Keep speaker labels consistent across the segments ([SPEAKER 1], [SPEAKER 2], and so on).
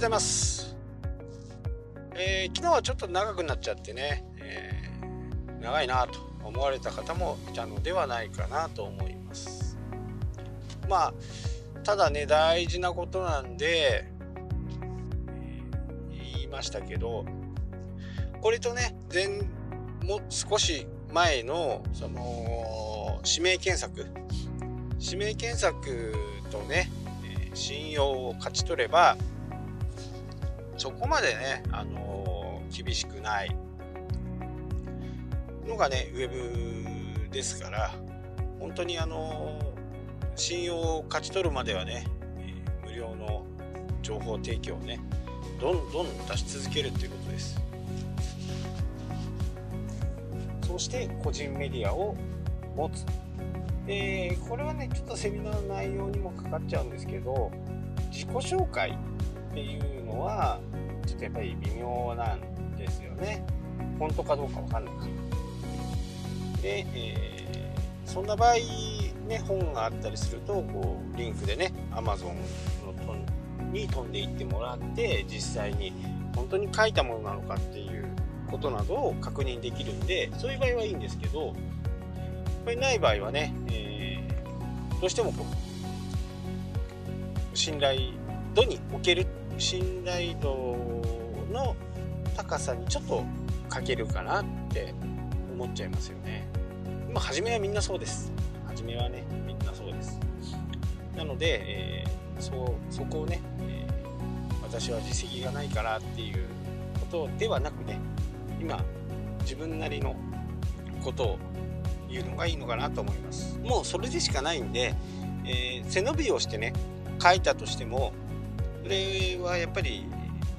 [SPEAKER 1] ございます、えー、昨日はちょっと長くなっちゃってね、えー、長いなと思われた方もいたのではないかなと思います。まあただね大事なことなんで、えー、言いましたけどこれとね前も少し前のその指名検索。指名検索とね信用を勝ち取ればそこまでね、あのー、厳しくないのがねウェブですから本当にあのー、信用を勝ち取るまではね、えー、無料の情報提供をねどんどん出し続けるということです。そして個人メディアを持つ。でこれはねちょっとセミナーの内容にもかかっちゃうんですけど自己紹介っていうのはちょっとやっぱり微妙なんですよね。本当かどうかわかんない。かで、えー、そんな場合ね本があったりするとこうリンクでね Amazon のに飛んでいってもらって実際に本当に書いたものなのかっていうことなどを確認できるんでそういう場合はいいんですけどこれない場合はね、えー、どうしてもこう信頼度におけるっ信頼度の高さにちょっと欠けるかなって思っちゃいますよね。まあ初めはみんなそうです。初めはねみんなそうです。なので、えー、そうそこをね、えー、私は実績がないからっていうことではなくね今自分なりのことをいうのがいいのかなと思いますもうそれでしかないんで、えー、背伸びをしてね書いたとしてもそれはやっぱり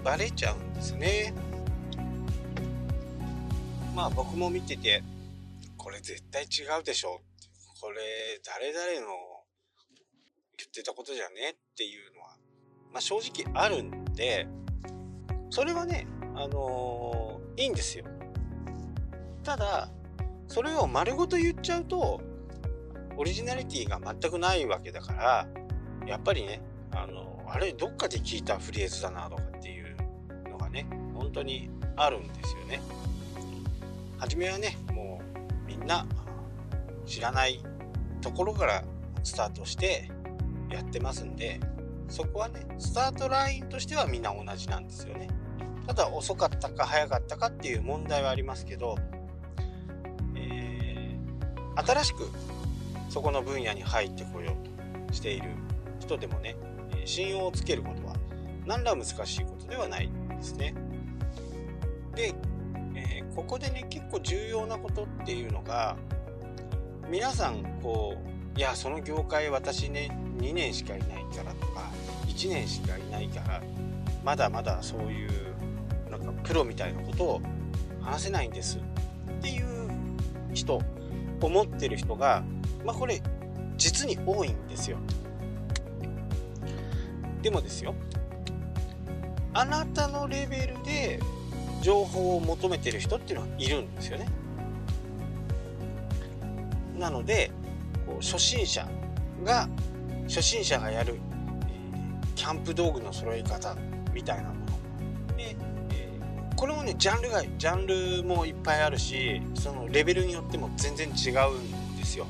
[SPEAKER 1] バレちゃうんですね。まあ僕も見ててこれ絶対違うでしょこれ誰々の言ってたことじゃねっていうのは、まあ、正直あるんでそれはねあのー、いいんですよ。ただそれを丸ごと言っちゃうとオリジナリティが全くないわけだからやっぱりねあのあれどっかで聞いたフレーズだなとかっていうのがね本当にあるんですよね。初めはねもうみんな知らないところからスタートしてやってますんでそこはねスタートラインとしてはみんな同じなんですよね。ただ遅かったか早かったかっていう問題はありますけどえ新しくそこの分野に入ってこようとしている人でもね信用をつけることは何ら難しいことではないんですね。で、えー、ここでね結構重要なことっていうのが皆さんこういやその業界私ね2年しかいないからとか1年しかいないからまだまだそういうなんかプロみたいなことを話せないんですっていう人思ってる人が、まあ、これ実に多いんですよ。でもですよ。あなたのレベルで情報を求めてる人っていうのはいるんですよね。なのでこう初心者が初心者がやる、えー、キャンプ道具の揃え方みたいなもの。でえこれもねジャンルがジャンルもいっぱいあるしそのレベルによっても全然違うんですよ。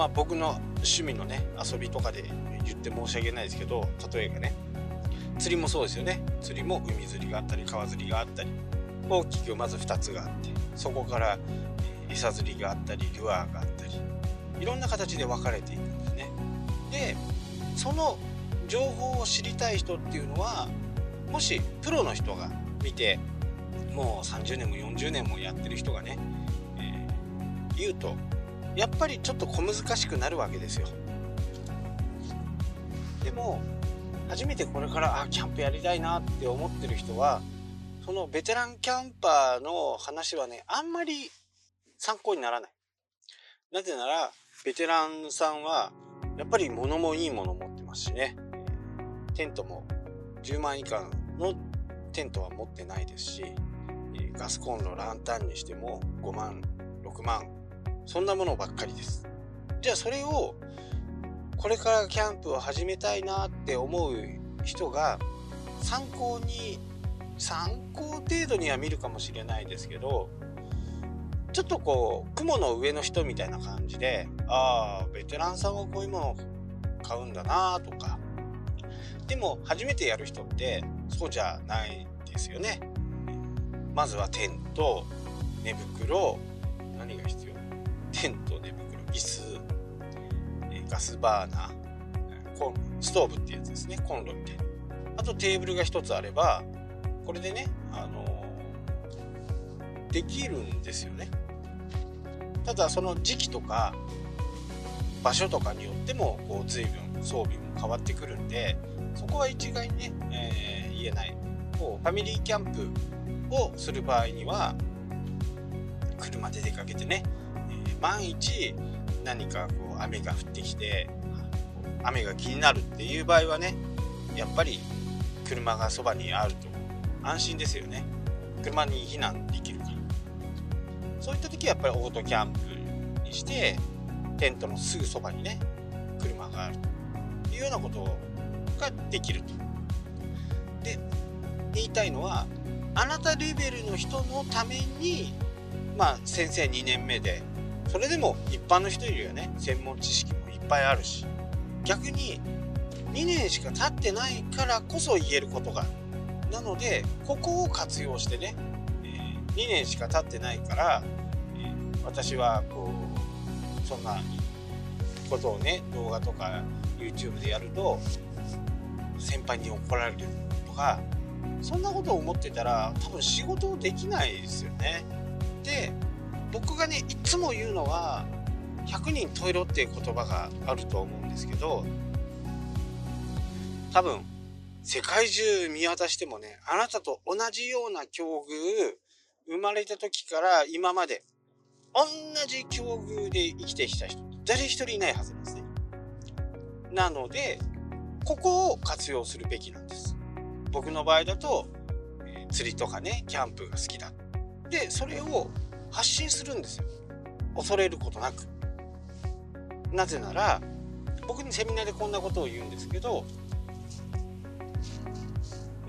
[SPEAKER 1] まあ僕の趣味のね遊びとかで言って申し訳ないですけど例えばね釣りもそうですよね。釣りも海釣りがあったり川釣りがあったり大きくまず2つがあってそこから餌釣りがあったりルアーがあったりいろんな形で分かれていくんですね。でその情報を知りたい人っていうのはもしプロの人が見てもう30年も40年もやってる人がね、えー、言うとやっぱりちょっと小難しくなるわけですよ。でも初めてこれからあキャンプやりたいなって思ってる人はそのベテランキャンパーの話はねあんまり参考にならない。なぜならベテランさんはやっぱり物もいいもの持ってますしね。テントも10万以下のテントは持ってないですし、ガスコンロランタンにしても5万6万そんなものばっかりです。じゃあそれをこれからキャンプを始めたいなって思う人が参考に参考程度には見るかもしれないですけどちょっとこう雲の上の人みたいな感じでああベテランさんはこういうものを買うんだなとか。でも初めてやる人ってそうじゃないですよね。まずはテント寝袋何が必要？テント寝袋椅子えガスバーナーコンストーブっていうやつですねコンロみたいなあとテーブルが1つあればこれでねあのできるんですよね。ただその時期とか場所とかによってもこう随分装備も変わってくるんでそこは一概にね、えー、言えない。こうファミリーキャンプをする場合には車で出かけてね、万一何かこう雨が降ってきて雨が気になるっていう場合はねやっぱり車がそばにあると安心ですよね。車に避難できるから。そういった時はやっぱりオートキャンプにしてテントのすぐそばにね車があるというようなことができると。で言いたいのはあなたレベルの人のためにまあ先生2年目でそれでも一般の人よりはね専門知識もいっぱいあるし逆に2年しか経ってないからこそ言えることがなのでここを活用してね、えー、2年しか経ってないから、えー、私はこうそんなことをね動画とか YouTube でやると先輩に怒られるとかそんなことを思ってたら多分仕事できないですよね。で僕がねいつも言うのは100人十色っていう言葉があると思うんですけど多分世界中見渡してもねあなたと同じような境遇生まれた時から今まで同じ境遇で生きてきた人誰一人いないはずなんですね。なのでここを活用するべきなんです。僕の場合だと、釣りとかねキャンプが好きだ。でそれを発信するんですよ。恐れることなく。なぜなら僕にセミナーでこんなことを言うんですけど、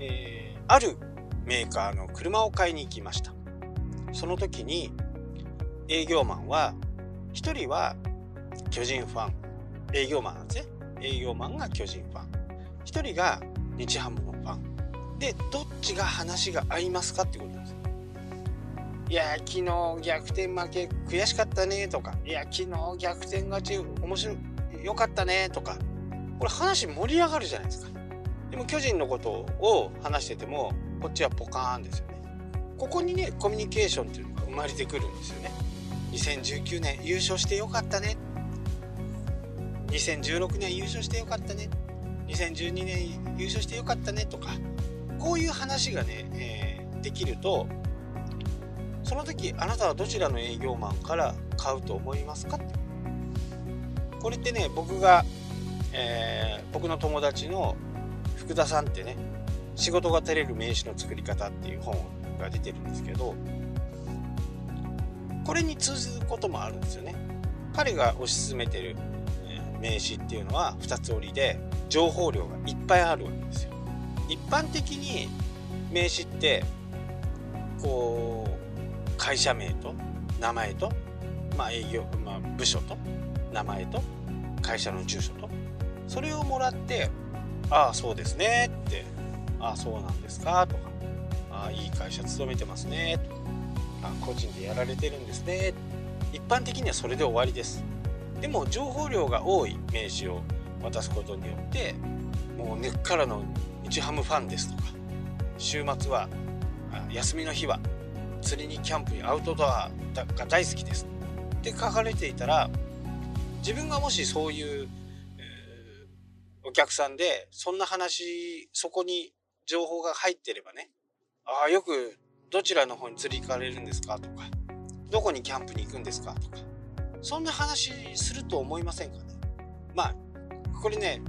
[SPEAKER 1] えー、あるメーカーの車を買いに行きました。その時に営業マンは1人は巨人ファン。営業マンなんですね。営業マンが巨人ファン。1人が日ハムのファン。でどっちが話が合いますかってことなんですいや昨日逆転負け悔しかったねとか。いや昨日逆転勝ち面白いよかったねとか。これ話盛り上がるじゃないですか。でも巨人のことを話しててもこっちはポカーンですよね。ここにねコミュニケーションっていうのが生まれてくるんですよね。2019年優勝してよかったね。2016年優勝してよかったね。2012年優勝してよかったねとか。こういう話がね、えー、できるとその時あなたはどちらの営業マンから買うと思いますか？ってこれってね僕が、えー、僕の友達の福田さんってね仕事が照れる名刺の作り方っていう本が出てるんですけどこれに通ずることもあるんですよね。彼が推し進めてる名刺っていうのは2つ折りで情報量がいっぱいあるわけですよ。一般的に名刺ってこう会社名と名前と、まあ、営業、まあ、部署と名前と会社の住所とそれをもらって「ああそうですね」って「ああそうなんですか」とか「ああいい会社勤めてますね」とか「個人でやられてるんですね」一般的にはそれで終わりです。でも情報量が多い名刺を渡すことによってもう根っからの日ハムファンですとか週末は休みの日は釣りにキャンプにアウトドアが大好きです。って書かれていたら自分がもしそういう、えー、お客さんでそんな話そこに情報が入ってればねああよくどちらの方に釣り行かれるんですか？とかどこにキャンプに行くんですか？とかそんな話すると思いませんかね？まあこれね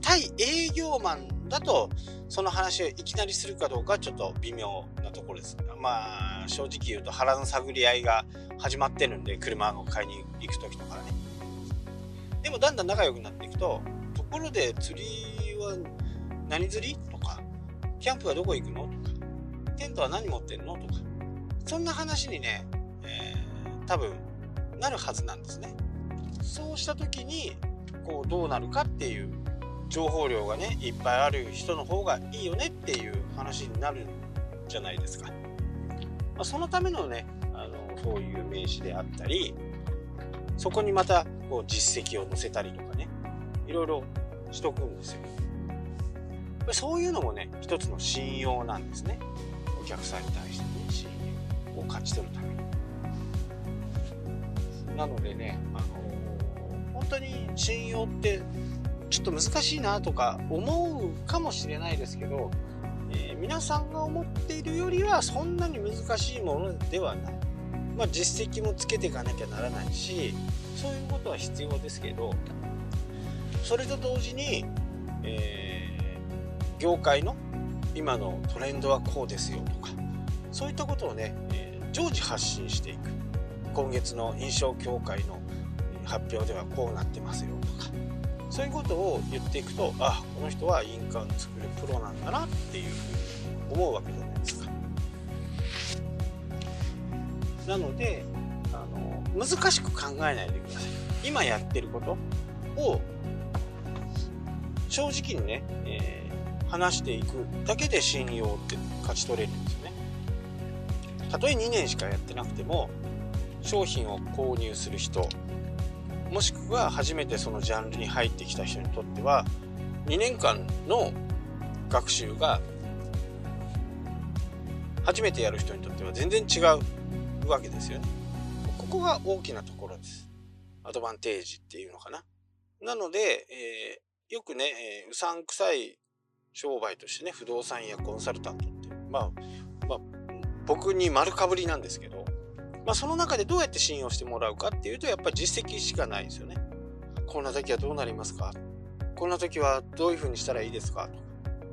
[SPEAKER 1] 対営業マンだとその話をいきなりするかどうかちょっと微妙なところです。まあ正直言うと腹の探り合いが始まってるんで車を買いに行く時とかね。でもだんだん仲良くなっていくとところで釣りは何釣り？とかキャンプはどこ行くの？とかテントは何持ってんの？とかそんな話にね、えー、多分なるはずなんですね。そうした時にこうどうなるかっていう情報量がねいっぱいある人の方がいいよねっていう話になるんじゃないですか、まあ、そのためのねあのそういう名詞であったりそこにまたこう実績を載せたりとかねいろいろしとくんですよ。そういうのもね一つの信用なんですね。お客さんに対してね信用を勝ち取るために。なのでねあの本当に信用ってちょっと難しいなとか思うかもしれないですけど、えー、皆さんが思っているよりはそんなに難しいものではない。まあ、実績もつけていかなきゃならないしそういうことは必要ですけどそれと同時に、えー、業界の今のトレンドはこうですよとかそういったことをね、えー、常時発信していく今月の印象協会の発表ではこうなってますよとかそういうことを言っていくとあこの人は印鑑を作るプロなんだなっていうふうに思うわけじゃないですか。なのであの難しく考えないでください。今やってることを正直にね、えー、話していくだけで信用って勝ち取れるんですよね。たとえ2年しかやってなくても商品を購入する人もしくは初めてそのジャンルに入ってきた人にとっては2年間の学習が初めてやる人にとっては全然違うわけですよね。ここが大きなところです。アドバンテージっていうのかな。なので、えー、よくね、えー、うさんくさい商売としてね、不動産やコンサルタントって、まあ、まあ、僕に丸かぶりなんですけど、まあ、その中でどうやって信用してもらうかっていうとやっぱり実績しかないですよね。こんな時はどうなりますか？こんな時はどういうふうにしたらいいですか？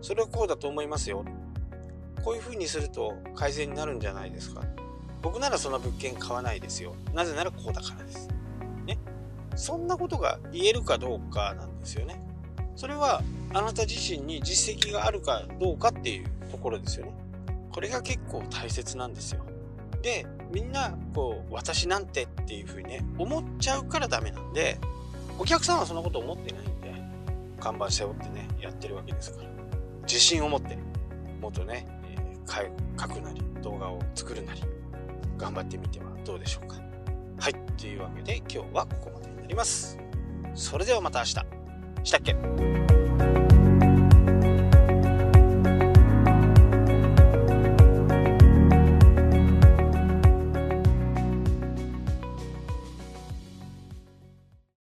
[SPEAKER 1] それはこうだと思いますよ。こういうふうにすると改善になるんじゃないですか？僕ならその物件買わないですよ。なぜならこうだからです。ね？そんなことが言えるかどうかなんですよね。それはあなた自身に実績があるかどうかっていうところですよね。これが結構大切なんですよ。でみんなこう私なんてっていうふうにね思っちゃうからダメなんでお客さんはそんなこと思ってないんで看板背負ってねやってるわけですから。自信を持ってもっとね、えー、書くなり動画を作るなり頑張ってみてはどうでしょうか。はいというわけで今日はここまでになります。それではまた明日。したっけ？